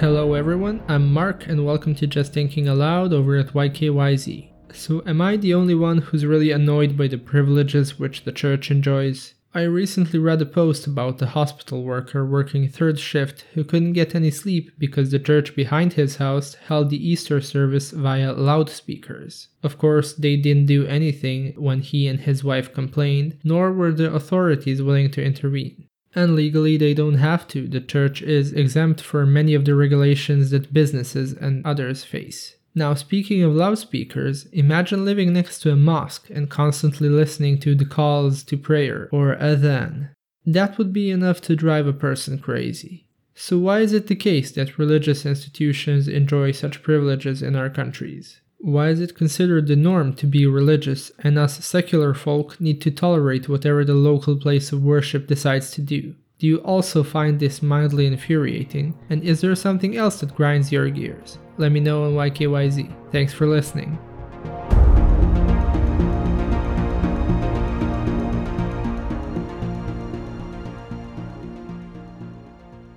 Hello everyone, I'm Mark and welcome to Just Thinking Aloud over at YKYZ. So, am I the only one who's really annoyed by the privileges which the church enjoys? I recently read a post about a hospital worker working third shift who couldn't get any sleep because the church behind his house held the Easter service via loudspeakers. Of course, they didn't do anything when he and his wife complained, nor were the authorities willing to intervene. And legally, they don't have to. The church is exempt from many of the regulations that businesses and others face. Now, speaking of loudspeakers, imagine living next to a mosque and constantly listening to the calls to prayer or adhan. That would be enough to drive a person crazy. So, why is it the case that religious institutions enjoy such privileges in our countries? Why is it considered the norm to be religious and us secular folk need to tolerate whatever the local place of worship decides to do? Do you also find this mildly infuriating? And is there something else that grinds your gears? Let me know on YKYZ. Thanks for listening.